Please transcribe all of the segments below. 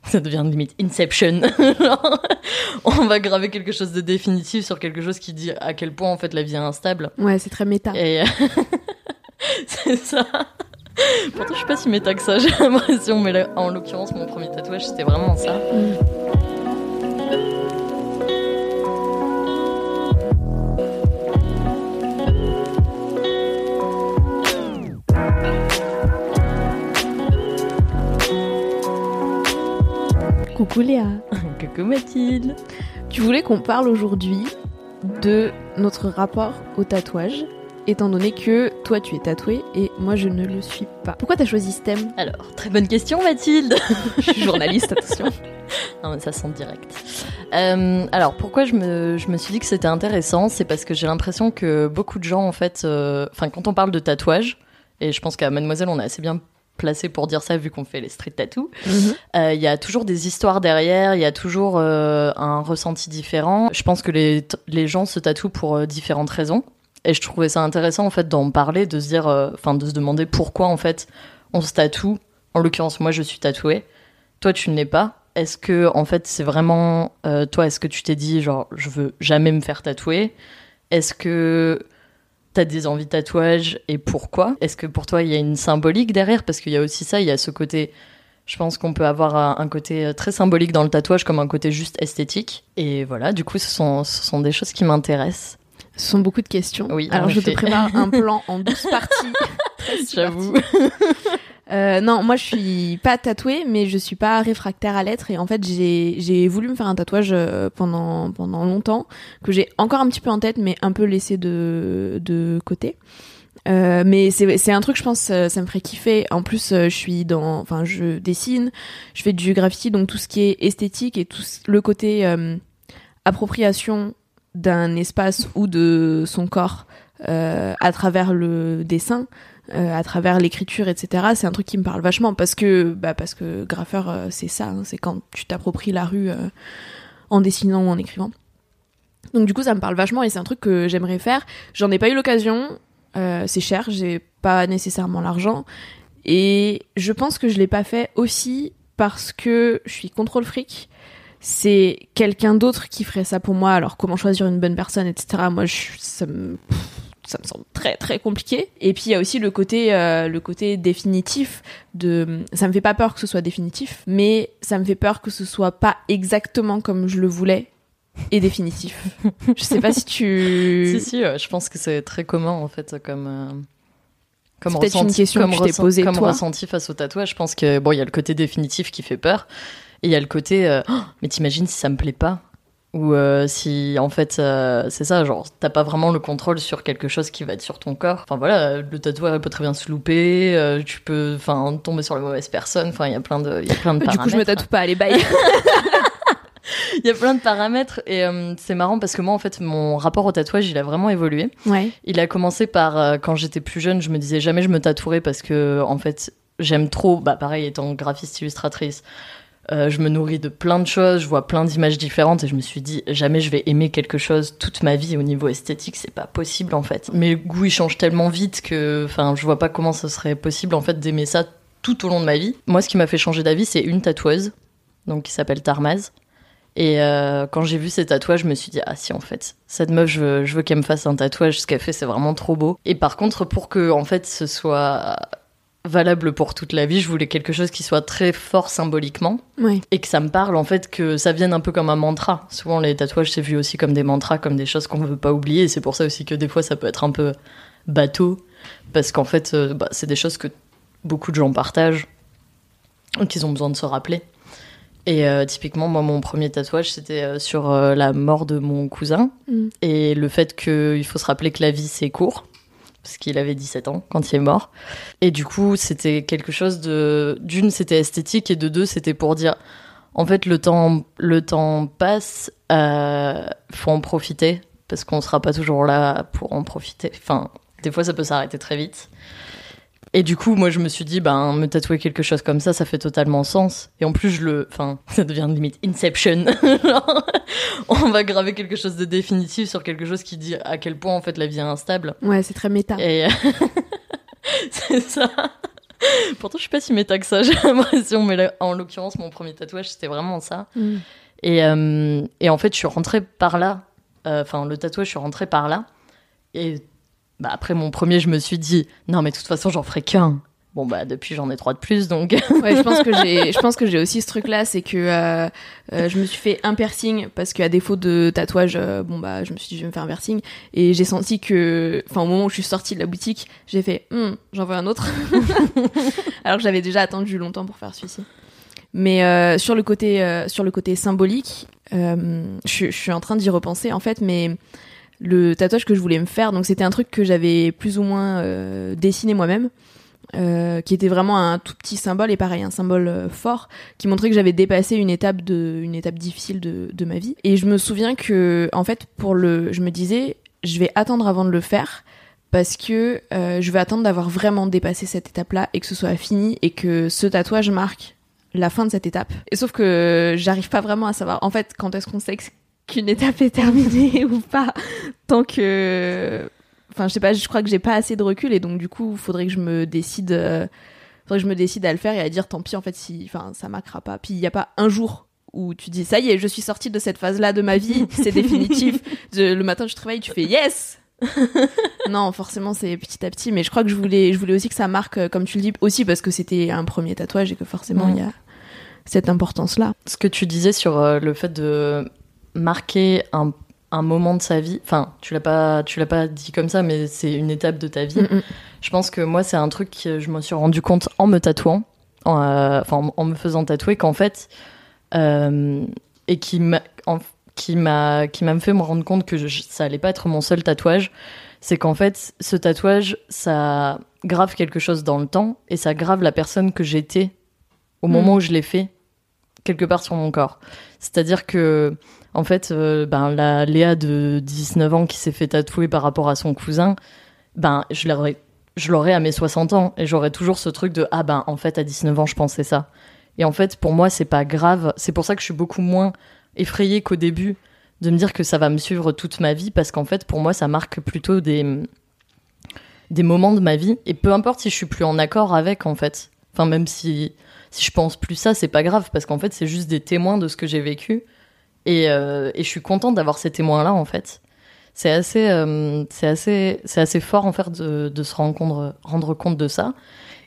Ça devient limite Inception. On va graver quelque chose de définitif sur quelque chose qui dit à quel point en fait la vie est instable. Ouais, c'est très méta. Et c'est ça. Pourtant, je suis pas si méta que ça, j'ai l'impression. Mais là, en l'occurrence, mon premier tatouage, c'était vraiment ça. Coucou Léa. Coucou Mathilde. Tu voulais qu'on parle aujourd'hui de notre rapport au tatouage, étant donné que toi tu es tatouée et moi je ne le suis pas. Pourquoi t'as choisi ce thème? Alors, très bonne question, Mathilde. Je suis journaliste, attention. Non, mais ça sent direct. Euh, alors, pourquoi je me, je me suis dit que c'était intéressant? C'est parce que j'ai l'impression que beaucoup de gens, en fait, euh, enfin, quand on parle de tatouage, et je pense qu'à Mademoiselle, on est assez bien placé pour dire ça vu qu'on fait les street tattoos, euh, il y a toujours des histoires derrière, il y a toujours euh, un ressenti différent. Je pense que les, les gens se tatouent pour euh, différentes raisons. Et je trouvais ça intéressant, en fait, d'en parler, de se dire, enfin, de se demander pourquoi, en fait, on se tatoue. En l'occurrence, moi, je suis tatouée. Toi, tu ne l'es pas. Est-ce que, en fait, c'est vraiment, toi, est-ce que tu t'es dit, genre, je veux jamais me faire tatouer? Est-ce que t'as des envies de tatouage et pourquoi? Est-ce que pour toi, il y a une symbolique derrière? Parce qu'il y a aussi ça, il y a ce côté. Je pense qu'on peut avoir un côté euh, très symbolique dans le tatouage comme un côté juste esthétique. Et voilà, du coup, ce sont, ce sont des choses qui m'intéressent. Ce sont beaucoup de questions. Oui, Alors je te prépare un plan en 12 parties. J'avoue. Euh, non, moi je suis pas tatouée, mais je suis pas réfractaire à l'être. Et en fait, j'ai voulu me faire un tatouage euh, pendant pendant longtemps que j'ai encore un petit peu en tête, mais un peu laissé de de côté. Euh, mais c'est un truc, je pense, ça me ferait kiffer. En plus, je suis dans, enfin, je dessine, je fais du graffiti, donc tout ce qui est esthétique et tout le côté appropriation d'un espace ou de son corps à travers le dessin, euh, à travers l'écriture, etc. C'est un truc qui me parle vachement parce que, bah, parce que graffeur, euh, c'est ça, hein, c'est quand tu t'appropries la rue euh, en dessinant ou en écrivant. Donc du coup, ça me parle vachement et c'est un truc que j'aimerais faire. J'en ai pas eu l'occasion. c'est cher, j'ai pas nécessairement l'argent. Et je pense que je l'ai pas fait aussi parce que je suis contrôle fric. C'est quelqu'un d'autre qui ferait ça pour moi. Alors comment choisir une bonne personne, etc. Moi, je, ça me, ça me semble très très compliqué. Et puis il y a aussi le côté, euh, le côté définitif de. Ça me fait pas peur que ce soit définitif, mais ça me fait peur que ce soit pas exactement comme je le voulais et définitif. je sais pas si tu. Si, si, euh, je pense que c'est très commun, en fait, comme. euh, Comme C'est peut-être une question comme que ressent- posée, comme ressenti face au tatouage, je pense que bon, il y a le côté définitif qui fait peur, et il y a le côté, euh, Oh, mais t'imagines si ça me plaît pas, ou euh, si en fait euh, c'est ça, genre t'as pas vraiment le contrôle sur quelque chose qui va être sur ton corps. Enfin voilà, le tatouage peut très bien se louper, euh, tu peux, enfin tomber sur la mauvaise personne. Enfin il y a plein de, il y a plein de Du paramètres. coup, je me tatoue pas, allez, bye. Il y a plein de paramètres et euh, c'est marrant parce que moi en fait mon rapport au tatouage il a vraiment évolué. ouais. Il a commencé par euh, quand j'étais plus jeune, je me disais jamais je me tatouerais parce que en fait j'aime trop, bah pareil étant graphiste illustratrice, euh, je me nourris de plein de choses, je vois plein d'images différentes et je me suis dit jamais je vais aimer quelque chose toute ma vie au niveau esthétique, c'est pas possible en fait. Mes goûts ils changent tellement vite que enfin je vois pas comment ce serait possible en fait d'aimer ça tout au long de ma vie. Moi ce qui m'a fait changer d'avis c'est une tatoueuse donc qui s'appelle Tarmaz. Et euh, quand j'ai vu ses tatouages, je me suis dit, ah si, en fait, cette meuf, je veux, je veux qu'elle me fasse un tatouage. Ce qu'elle fait, c'est vraiment trop beau. Et par contre, pour que, en fait, ce soit valable pour toute la vie, je voulais quelque chose qui soit très fort symboliquement et que ça me parle, en fait, que ça vienne un peu comme un mantra. Souvent, les tatouages, c'est vu aussi comme des mantras, comme des choses qu'on ne veut pas oublier. C'est pour ça aussi que des fois, ça peut être un peu bateau. Parce qu'en fait, euh, bah, c'est des choses que beaucoup de gens partagent qu'ils ont besoin de se rappeler. Et euh, typiquement, moi, mon premier tatouage, c'était euh, sur euh, la mort de mon cousin Mm. et le fait qu'il faut se rappeler que la vie, c'est court. Parce qu'il avait 17 ans quand il est mort. Et du coup, c'était quelque chose de. D'une, c'était esthétique, et de deux, c'était pour dire. En fait, le temps, le temps passe, euh, faut en profiter, parce qu'on sera pas toujours là pour en profiter. Enfin, des fois, ça peut s'arrêter très vite. Et du coup, moi, je me suis dit, ben, me tatouer quelque chose comme ça, ça fait totalement sens. Et en plus, je le, enfin, ça devient limite Inception. on va graver quelque chose de définitif sur quelque chose qui dit à quel point, en fait, la vie est instable. Ouais, c'est très méta. Et c'est ça. Pourtant, je suis pas si méta que ça, j'ai l'impression. Mais là, en l'occurrence, mon premier tatouage, c'était vraiment ça. Mm. Et, euh, et en fait, je suis rentrée par là. Euh, Enfin, le tatouage, je suis rentrée par là. Et bah, après mon premier, je me suis dit, non, mais de toute façon, j'en ferai qu'un. Bon, bah, depuis, j'en ai trois de plus, donc. Ouais, je pense que j'ai, je pense que j'ai aussi ce truc-là, c'est que euh, euh, je me suis fait un piercing parce qu'à défaut de tatouage, euh, bon bah, je me suis dit je vais me faire un piercing et j'ai senti que, enfin, au moment où je suis sortie de la boutique, j'ai fait, Hum, j'en veux un autre, alors que j'avais déjà attendu longtemps pour faire celui-ci. Mais sur le côté, sur le côté symbolique, je suis en train d'y repenser en fait, mais le tatouage que je voulais me faire, donc c'était un truc que j'avais plus ou moins euh, dessiné moi-même. euh, qui était vraiment un tout petit symbole et pareil un symbole euh, fort qui montrait que j'avais dépassé une étape de une étape difficile de, de ma vie et je me souviens que en fait pour le je me disais je vais attendre avant de le faire parce que euh, je vais attendre d'avoir vraiment dépassé cette étape là et que ce soit fini et que ce tatouage marque la fin de cette étape et sauf que j'arrive pas vraiment à savoir en fait quand est-ce qu'on sait qu'une étape est terminée ou pas tant que enfin je sais pas je crois que j'ai pas assez de recul et donc du coup faudrait que je me décide euh, faudrait que je me décide à le faire et à dire tant pis en fait si enfin ça marquera pas. Puis il y a pas un jour où tu dis ça y est je suis sortie de cette phase là de ma vie c'est définitif. Je- le matin je travaille tu fais yes! Non forcément c'est petit à petit mais je crois que je voulais je voulais aussi que ça marque euh, comme tu le dis aussi parce que c'était un premier tatouage et que forcément il Ouais. y a cette importance là Ce que tu disais sur euh, le fait de marquer un, un moment de sa vie, enfin, tu l'as pas, tu l'as pas dit comme ça, mais c'est une étape de ta vie. Je pense que moi, c'est un truc que je me suis rendu compte en me tatouant, en, euh, en, en me faisant tatouer, qu'en fait, euh, et qui m'a, qui m'a, qui m'a fait me rendre compte que je- ça allait pas être mon seul tatouage, c'est qu'en fait, ce tatouage, ça grave quelque chose dans le temps et ça grave la personne que j'étais au moment où je l'ai fait quelque part sur mon corps. C'est-à-dire que, en fait, euh, ben, la Léa de 19 ans qui s'est fait tatouer par rapport à son cousin, ben, je l'aurais, je l'aurais à mes 60 ans et j'aurais toujours ce truc de, ah ben, en fait, à 19 ans, je pensais ça. Et en fait, pour moi, c'est pas grave. C'est pour ça que je suis beaucoup moins effrayée qu'au début de me dire que ça va me suivre toute ma vie parce qu'en fait, pour moi, ça marque plutôt des, des moments de ma vie et peu importe si je suis plus en accord avec, en fait. Enfin, même si, si je pense plus ça, c'est pas grave parce qu'en fait, c'est juste des témoins de ce que j'ai vécu. Et, euh, et je suis contente d'avoir ces témoins-là, en fait. C'est assez, euh, c'est assez, c'est assez fort, en fait, de, de se rendre, rendre compte de ça.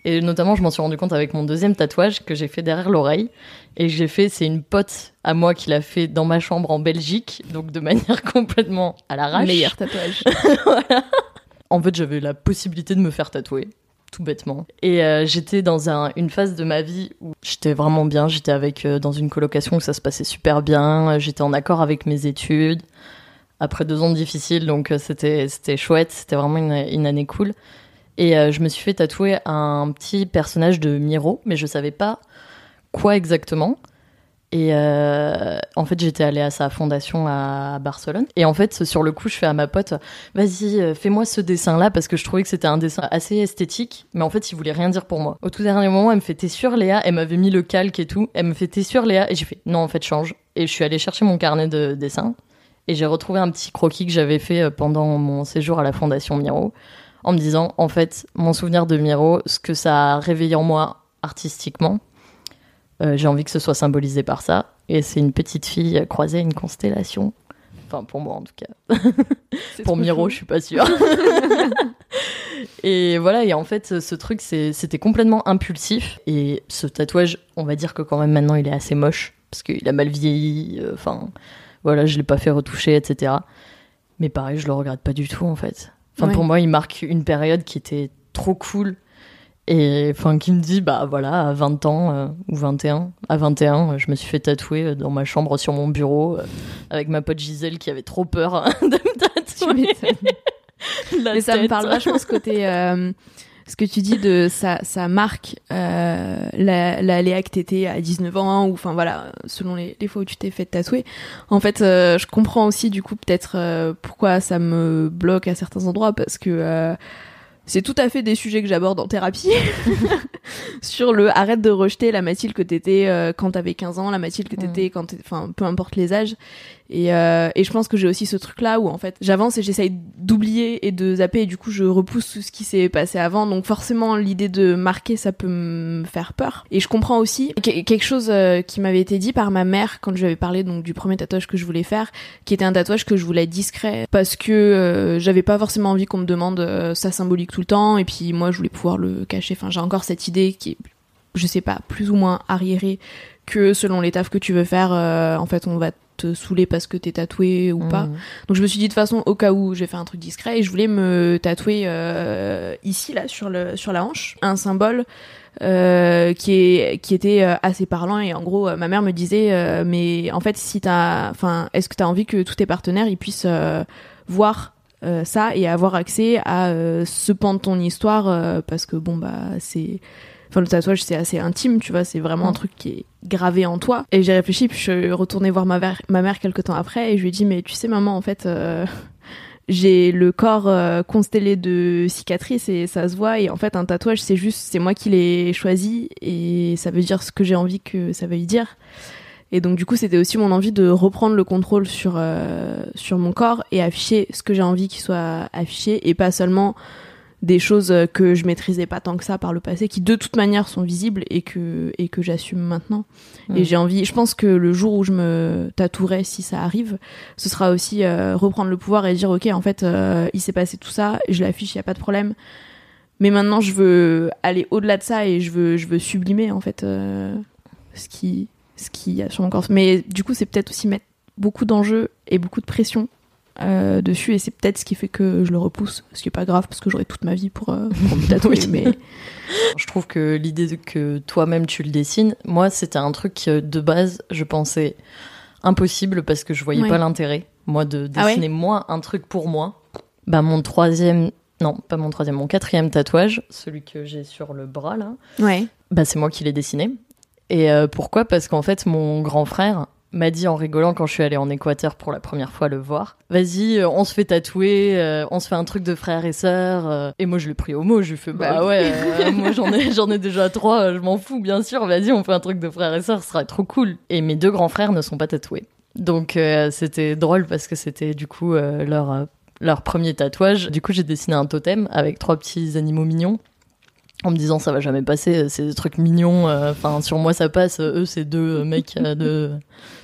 Et notamment, je m'en suis rendu compte avec mon deuxième tatouage que j'ai fait derrière l'oreille. Et j'ai fait, c'est une pote à moi qui l'a fait dans ma chambre en Belgique, donc de manière complètement à l'arrache. meilleur tatouage En fait, j'avais la possibilité de me faire tatouer, tout bêtement. Et euh, j'étais dans un- une phase de ma vie où j'étais vraiment bien. J'étais avec euh, dans une colocation où ça se passait super bien. J'étais en accord avec mes études. Après deux ans difficiles, donc euh, c'était c'était chouette. C'était vraiment une, une année cool. Et je me suis fait tatouer un petit personnage de Miro, mais je savais pas quoi exactement. Et euh, en fait, j'étais allée à sa fondation à Barcelone. Et en fait, sur le coup, je fais à ma pote, vas-y, euh, fais-moi ce dessin-là, parce que je trouvais que c'était un dessin assez esthétique. Mais en fait, il voulait rien dire pour moi. Au tout dernier moment, elle me fait, t'es sûre, Léa? Elle m'avait mis le calque et tout. Elle me fait, t'es sûre, Léa? Et j'ai fait, non, en fait, change. Et je suis allée chercher mon carnet de dessin. Et j'ai retrouvé un petit croquis que j'avais fait euh, pendant mon séjour à la fondation Miro. En me disant, en fait, mon souvenir de Miro, ce que ça a réveillé en moi artistiquement, euh, j'ai envie que ce soit symbolisé par ça. Et c'est une petite fille croisée à une constellation. Enfin, pour moi en tout cas. pour Miro, je suis pas sûre. et voilà, et en fait, ce truc, c'était complètement impulsif. Et ce tatouage, on va dire que quand même maintenant, il est assez moche. Parce qu'il a mal vieilli. euh, Enfin, voilà, je l'ai pas fait retoucher, etc. Mais pareil, je le regrette pas du tout, en fait. Enfin, Ouais. pour moi, il marque une période qui était trop cool. Et enfin, qui me dit, bah voilà, à 20 ans euh, ou 21, à 21, euh, je me suis fait tatouer euh, dans ma chambre sur mon bureau euh, avec ma pote Gisèle qui avait trop peur de me tatouer. La Mais ça me parle vachement ce côté. euh, ce que tu dis de ça, ça marque euh, la, la Léa que t'étais à 19 ans ou enfin voilà selon les, les fois où tu t'es fait tatouer. En fait, euh, je comprends aussi du coup peut-être euh, pourquoi ça me bloque à certains endroits parce que c'est tout à fait des sujets que j'aborde en thérapie. Sur le arrête de rejeter la Mathilde que t'étais euh, quand t'avais 15 ans, la Mathilde que t'étais quand t'étais- enfin peu importe les âges. Et, euh, et je pense que j'ai aussi ce truc là où en fait j'avance et j'essaye d'oublier et de zapper et du coup je repousse tout ce qui s'est passé avant. Donc forcément l'idée de marquer ça peut me faire peur. Et je comprends aussi que- quelque chose euh, qui m'avait été dit par ma mère quand je lui avais parlé donc du premier tatouage que je voulais faire, qui était un tatouage que je voulais discret parce que euh, j'avais pas forcément envie qu'on me demande euh, ça symbolique tout le temps et puis moi je voulais pouvoir le cacher. Enfin j'ai encore cette idée qui est je sais pas plus ou moins arriérée que selon les tafs que tu veux faire euh, en fait on va te saouler parce que t'es tatoué ou pas. Mhm. Donc je me suis dit de toute façon au cas où je vais faire un truc discret et je voulais me tatouer euh, ici là sur le sur la hanche un symbole euh, qui est qui était euh, assez parlant et en gros ma mère me disait euh, mais en fait si t'as enfin est-ce que t'as envie que tous tes partenaires ils puissent voir ça et avoir accès à ce pan de ton histoire parce que bon bah c'est Enfin, le tatouage, c'est assez intime, tu vois, c'est vraiment un Mm. truc qui est gravé en toi. Et j'ai réfléchi, puis je suis retournée voir ma, mère- ma mère quelques temps après, et je lui ai dit, mais tu sais, maman, en fait, euh, j'ai le corps euh, constellé de cicatrices, et ça se voit, et en fait, un tatouage, c'est juste, c'est moi qui l'ai choisi, et ça veut dire ce que j'ai envie que ça veuille dire. Et donc, du coup, c'était aussi mon envie de reprendre le contrôle sur, euh, sur mon corps et afficher ce que j'ai envie qu'il soit affiché, et pas seulement des choses que je maîtrisais pas tant que ça par le passé, qui de toute manière sont visibles et que, et que j'assume maintenant. Et Mm. j'ai envie, je pense que le jour où je me tatouerai, si ça arrive, ce sera aussi euh, reprendre le pouvoir et dire, ok, en fait, euh, il s'est passé tout ça, je l'affiche, il y a pas de problème. Mais maintenant, je veux aller au-delà de ça et je veux, je veux sublimer, en fait, euh, ce qui, ce qui y a sur mon corps. Mais du coup, c'est peut-être aussi mettre beaucoup d'enjeux et beaucoup de pression euh, dessus et c'est peut-être ce qui fait que je le repousse ce qui est pas grave parce que j'aurai toute ma vie pour, euh, pour me tatouer Oui. mais Je trouve que l'idée que toi-même tu le dessines, moi c'était un truc que, de base je pensais impossible parce que je voyais Ouais. pas l'intérêt, moi, de Ah ouais dessiner moi un truc pour moi. Bah mon troisième, non pas mon troisième, mon quatrième tatouage, celui que j'ai sur le bras là, ouais bah c'est moi qui l'ai dessiné. Et euh, pourquoi? Parce qu'en fait mon grand frère m'a dit en rigolant quand je suis allée en Équateur pour la première fois le voir. Vas-y, euh, on se fait tatouer, euh, on se fait un truc de frères et sœurs. euh. Et moi je l'ai pris au mot, je lui fais bah, Bah ouais, euh, moi j'en ai j'en ai déjà trois, je m'en fous bien sûr. Vas-y, on fait un truc de frères et sœurs, ce sera trop cool. Et mes deux grands frères ne sont pas tatoués, donc c'était drôle parce que c'était du coup leur leur premier tatouage. Du coup j'ai dessiné un totem avec trois petits animaux mignons en me disant ça va jamais passer, c'est des trucs mignons, enfin sur moi ça passe, eux c'est deux mecs de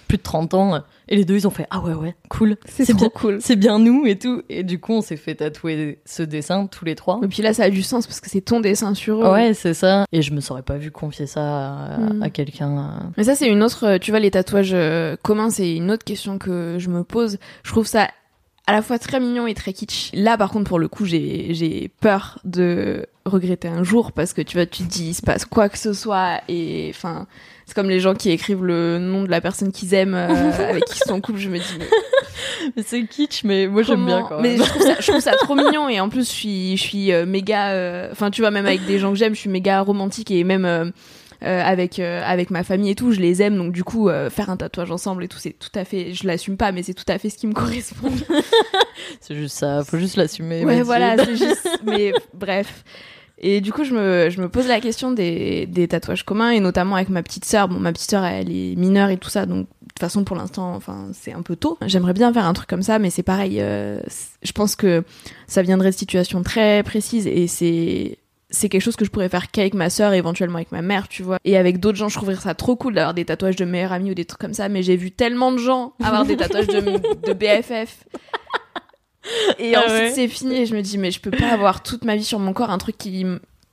plus de 30 ans, et les deux ils ont fait ah ouais ouais cool, c'est trop bien, cool c'est bien nous et tout, et du coup on s'est fait tatouer ce dessin tous les trois. et puis là ça a du sens parce que c'est ton dessin sur eux Ouais c'est ça, et je me serais pas vu confier ça à, Mm. à quelqu'un. Mais ça, c'est une autre, euh, tu vois, les tatouages euh, communs, c'est une autre question que je me pose. Je trouve ça à la fois très mignon et très kitsch. Là, par contre, pour le coup, j'ai, j'ai peur de regretter un jour parce que tu vois, tu te dis, il se passe quoi que ce soit et enfin, c'est comme les gens qui écrivent le nom de la personne qu'ils aiment, euh, avec qui ils sont en couple. Je me dis, mais Mais c'est kitsch, mais moi j'aime bien quand Mais même. je trouve, ça, je trouve ça trop mignon et en plus je suis, je suis euh, méga. euh, Enfin, tu vois, même avec des gens que j'aime, je suis méga romantique et même euh, euh, avec euh, avec ma famille et tout, je les aime. Donc du coup, euh, faire un tatouage ensemble et tout, c'est tout à fait. Je l'assume pas, mais c'est tout à fait ce qui me correspond. C'est juste ça, faut juste l'assumer. ouais, voilà, c'est juste. Mais bref. Et du coup, je me, je me pose la question des, des tatouages communs et notamment avec ma petite sœur. Bon, ma petite sœur, elle est mineure et tout ça, donc de toute façon, pour l'instant, enfin, c'est un peu tôt. J'aimerais bien faire un truc comme ça, mais c'est pareil. euh, je pense que ça viendrait de situations très précises et c'est c'est quelque chose que je pourrais faire qu'avec ma sœur et éventuellement avec ma mère, tu vois. Et avec d'autres gens, je trouverais ça trop cool d'avoir des tatouages de meilleurs amis ou des trucs comme ça, mais j'ai vu tellement de gens avoir des tatouages de, de BFF. Et Ah ensuite ouais. c'est fini et je me dis mais je peux pas avoir toute ma vie sur mon corps un truc qui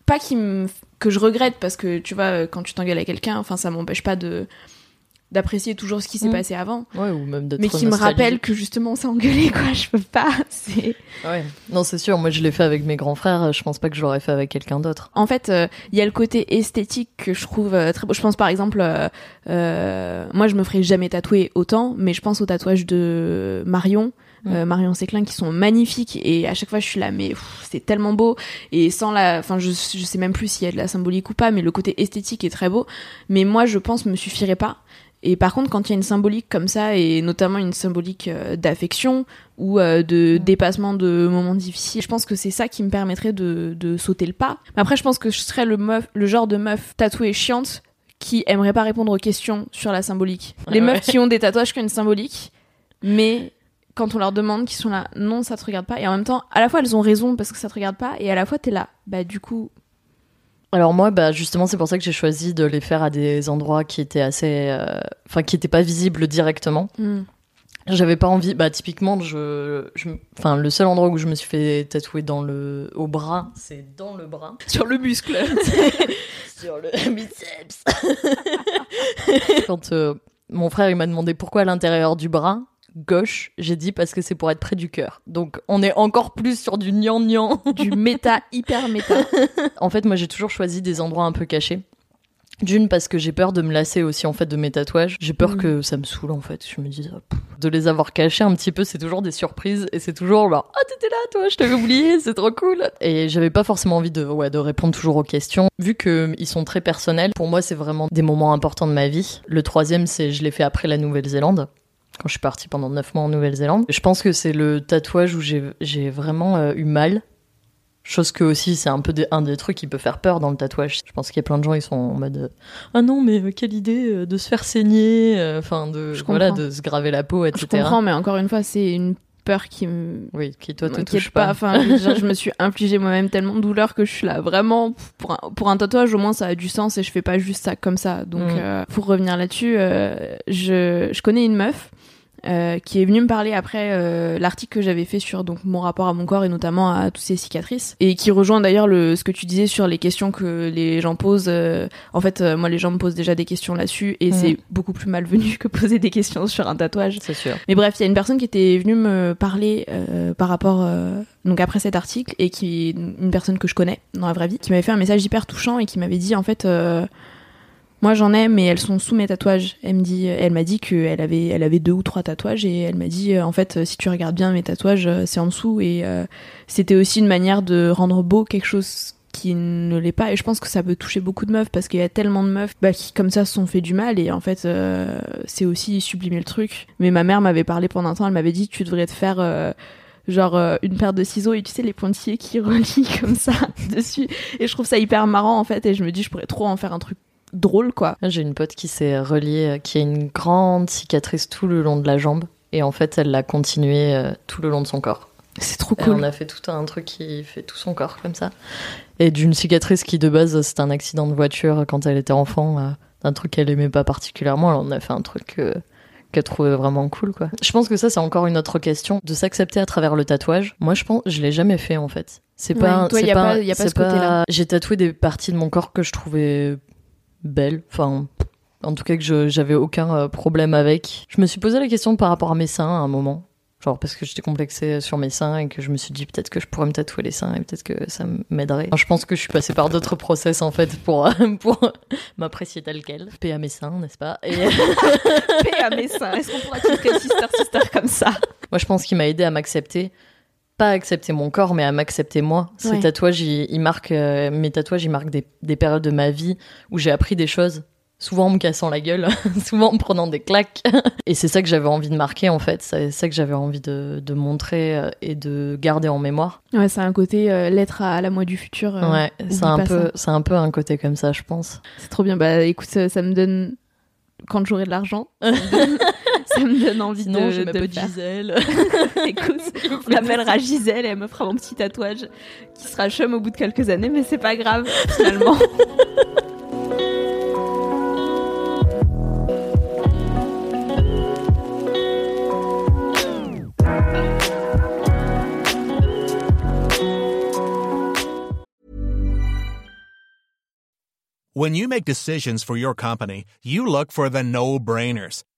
pas qui me que je regrette parce que tu vois euh, quand tu t'engueules avec quelqu'un enfin ça m'empêche pas de d'apprécier toujours ce qui s'est Mm. passé avant Ouais, ou même mais qui me rappelle que justement on s'est engueulé quoi je peux pas c'est Ouais. Non, c'est sûr, moi je l'ai fait avec mes grands frères, je pense pas que je l'aurais fait avec quelqu'un d'autre. En fait, euh, il y a le côté esthétique que je trouve euh, très beau. Je pense par exemple, euh, euh, moi je me ferai jamais tatouer autant, mais je pense au tatouage de Marion euh, Marion Séclin qui sont magnifiques et à chaque fois je suis là mais c'est tellement beau et sans la enfin je, je sais même plus s'il y a de la symbolique ou pas mais le côté esthétique est très beau mais moi je pense me suffirait pas et par contre, quand il y a une symbolique comme ça, et notamment une symbolique euh, d'affection ou euh, de dépassement de moments difficiles, je pense que c'est ça qui me permettrait de, de sauter le pas. Mais après, je pense que je serais le, meuf, le genre de meuf tatouée chiante qui aimerait pas répondre aux questions sur la symbolique. Les Ouais, meufs qui ont des tatouages qui ont une symbolique, mais quand on leur demande, qui sont là, non, ça te regarde pas. Et en même temps, à la fois elles ont raison parce que ça te regarde pas, et à la fois t'es là, bah du coup, Alors moi, bah justement, c'est pour ça que j'ai choisi de les faire à des endroits qui étaient assez, euh, enfin, qui n'étaient pas visibles directement. hmm. J'avais pas envie. Bah typiquement, je, je- enfin, le seul endroit où je me suis fait tatouer dans le, au bras, c'est dans le bras, sur le muscle. sur le biceps. Quand euh, mon frère il m'a demandé pourquoi à l'intérieur du bras gauche, j'ai dit parce que c'est pour être près du cœur. Donc on est encore plus sur du gnangnan. du méta, hyper méta. En fait, moi, j'ai toujours choisi des endroits un peu cachés. D'une parce que j'ai peur de me lasser aussi en fait de mes tatouages. J'ai peur Mm. que ça me saoule en fait. Je me dis ah, pff, de les avoir cachés un petit peu, c'est toujours des surprises et c'est toujours genre ah t'étais là toi, je t'avais oublié, c'est trop cool. Et j'avais pas forcément envie de ouais de répondre toujours aux questions vu que euh, ils sont très personnels. Pour moi, c'est vraiment des moments importants de ma vie. Le troisième, c'est je l'ai fait après la Nouvelle-Zélande. Quand je suis partie pendant 9 mois en Nouvelle-Zélande. Je pense que c'est le tatouage où j'ai vraiment euh, eu mal. Chose que aussi, c'est un peu des- un des trucs qui peut faire peur dans le tatouage. Je pense qu'il y a plein de gens, ils sont en mode euh, Ah non, mais euh, quelle idée de se faire saigner, enfin de, voilà, de se graver la peau, etc. Je comprends, mais encore une fois, c'est une peur qui me Oui, qui toi te touche pas. Enfin, je, je me suis infligé moi-même tellement de douleur que je suis là. Vraiment, pour un, pour un tatouage, au moins, ça a du sens et je fais pas juste ça comme ça. Donc, Mm. euh, pour revenir là-dessus, euh, je, je connais une meuf. Euh, qui est venue me parler après euh, l'article que j'avais fait sur donc mon rapport à mon corps et notamment à toutes ces cicatrices et qui rejoint d'ailleurs le ce que tu disais sur les questions que les gens posent euh, en fait euh, moi les gens me posent déjà des questions là-dessus et Mm. c'est beaucoup plus malvenu que poser des questions sur un tatouage C'est sûr. mais bref, il y a une personne qui était venue me parler euh, par rapport euh, donc après cet article et qui est une personne que je connais dans la vraie vie, qui m'avait fait un message hyper touchant et qui m'avait dit en fait euh, moi j'en ai mais elles sont sous mes tatouages. Elle me dit elle m'a dit qu'elle avait elle avait deux ou trois tatouages et elle m'a dit euh, en fait euh, si tu regardes bien mes tatouages euh, c'est en dessous et c'était aussi une manière de rendre beau quelque chose qui ne l'est pas. Et je pense que ça peut toucher beaucoup de meufs parce qu'il y a tellement de meufs bah, qui comme ça se sont fait du mal et en fait c'est aussi sublimer le truc. Mais ma mère m'avait parlé pendant un temps elle m'avait dit tu devrais te faire genre une paire de ciseaux et tu sais les pointillés qui relient comme ça dessus. Et je trouve ça hyper marrant en fait. Et je me dis je pourrais trop en faire un truc drôle quoi J'ai une pote qui s'est reliée, euh, qui a une grande cicatrice tout le long de la jambe. Et en fait, elle l'a continué euh, tout le long de son corps. c'est trop Et cool on a fait tout un truc qui fait tout son corps comme ça. Et d'une cicatrice qui de base c'était un accident de voiture quand elle était enfant, euh, d'un truc qu'elle aimait pas particulièrement. Alors on a fait un truc euh, qu'elle trouvait vraiment cool quoi. Je pense que ça c'est encore une autre question de s'accepter à travers le tatouage. Moi je pense je l'ai jamais fait en fait. C'est Ouais, pas c'est pas pas- y a pas c'est ce côté-là. J'ai tatoué des parties de mon corps que je trouvais belles, enfin en tout cas que j'avais aucun euh, problème avec. Je me suis posé la question par rapport à mes seins à un moment. Genre parce que j'étais complexée sur mes seins et que je me suis dit peut-être que je pourrais me tatouer les seins et peut-être que ça m'aiderait. Je pense que je suis passée par d'autres process en fait pour, pour m'apprécier tel quel. Paix à mes seins, n'est-ce pas? Et paix à mes seins est-ce qu'on pourra titrer sister sister comme ça? Moi je pense qu'il m'a aidé à m'accepter. Pas accepter mon corps, mais à m'accepter moi. Ces Ouais. tatouages, ils, marquent, euh, mes tatouages, ils marquent des, des périodes de ma vie où j'ai appris des choses. Souvent en me cassant la gueule, souvent en me prenant des claques. Et c'est ça que j'avais envie de marquer en fait. C'est ça que j'avais envie de, de montrer euh, et de garder en mémoire. ouais c'est un côté euh, lettre à, la moi du futur euh, ouais, c'est un peu, c'est un peu un côté comme ça, je pense. C'est trop bien. Bah écoute, ça, ça me donne quand j'aurai de l'argent, ça me donne, envie Sinon, de, j'ai ma de le pote faire. Gisèle. Écoute, on l'appellera Gisèle et elle me fera mon petit tatouage qui sera chum au bout de quelques années, mais c'est pas grave finalement. When you make decisions for your company, you look for the no brainers.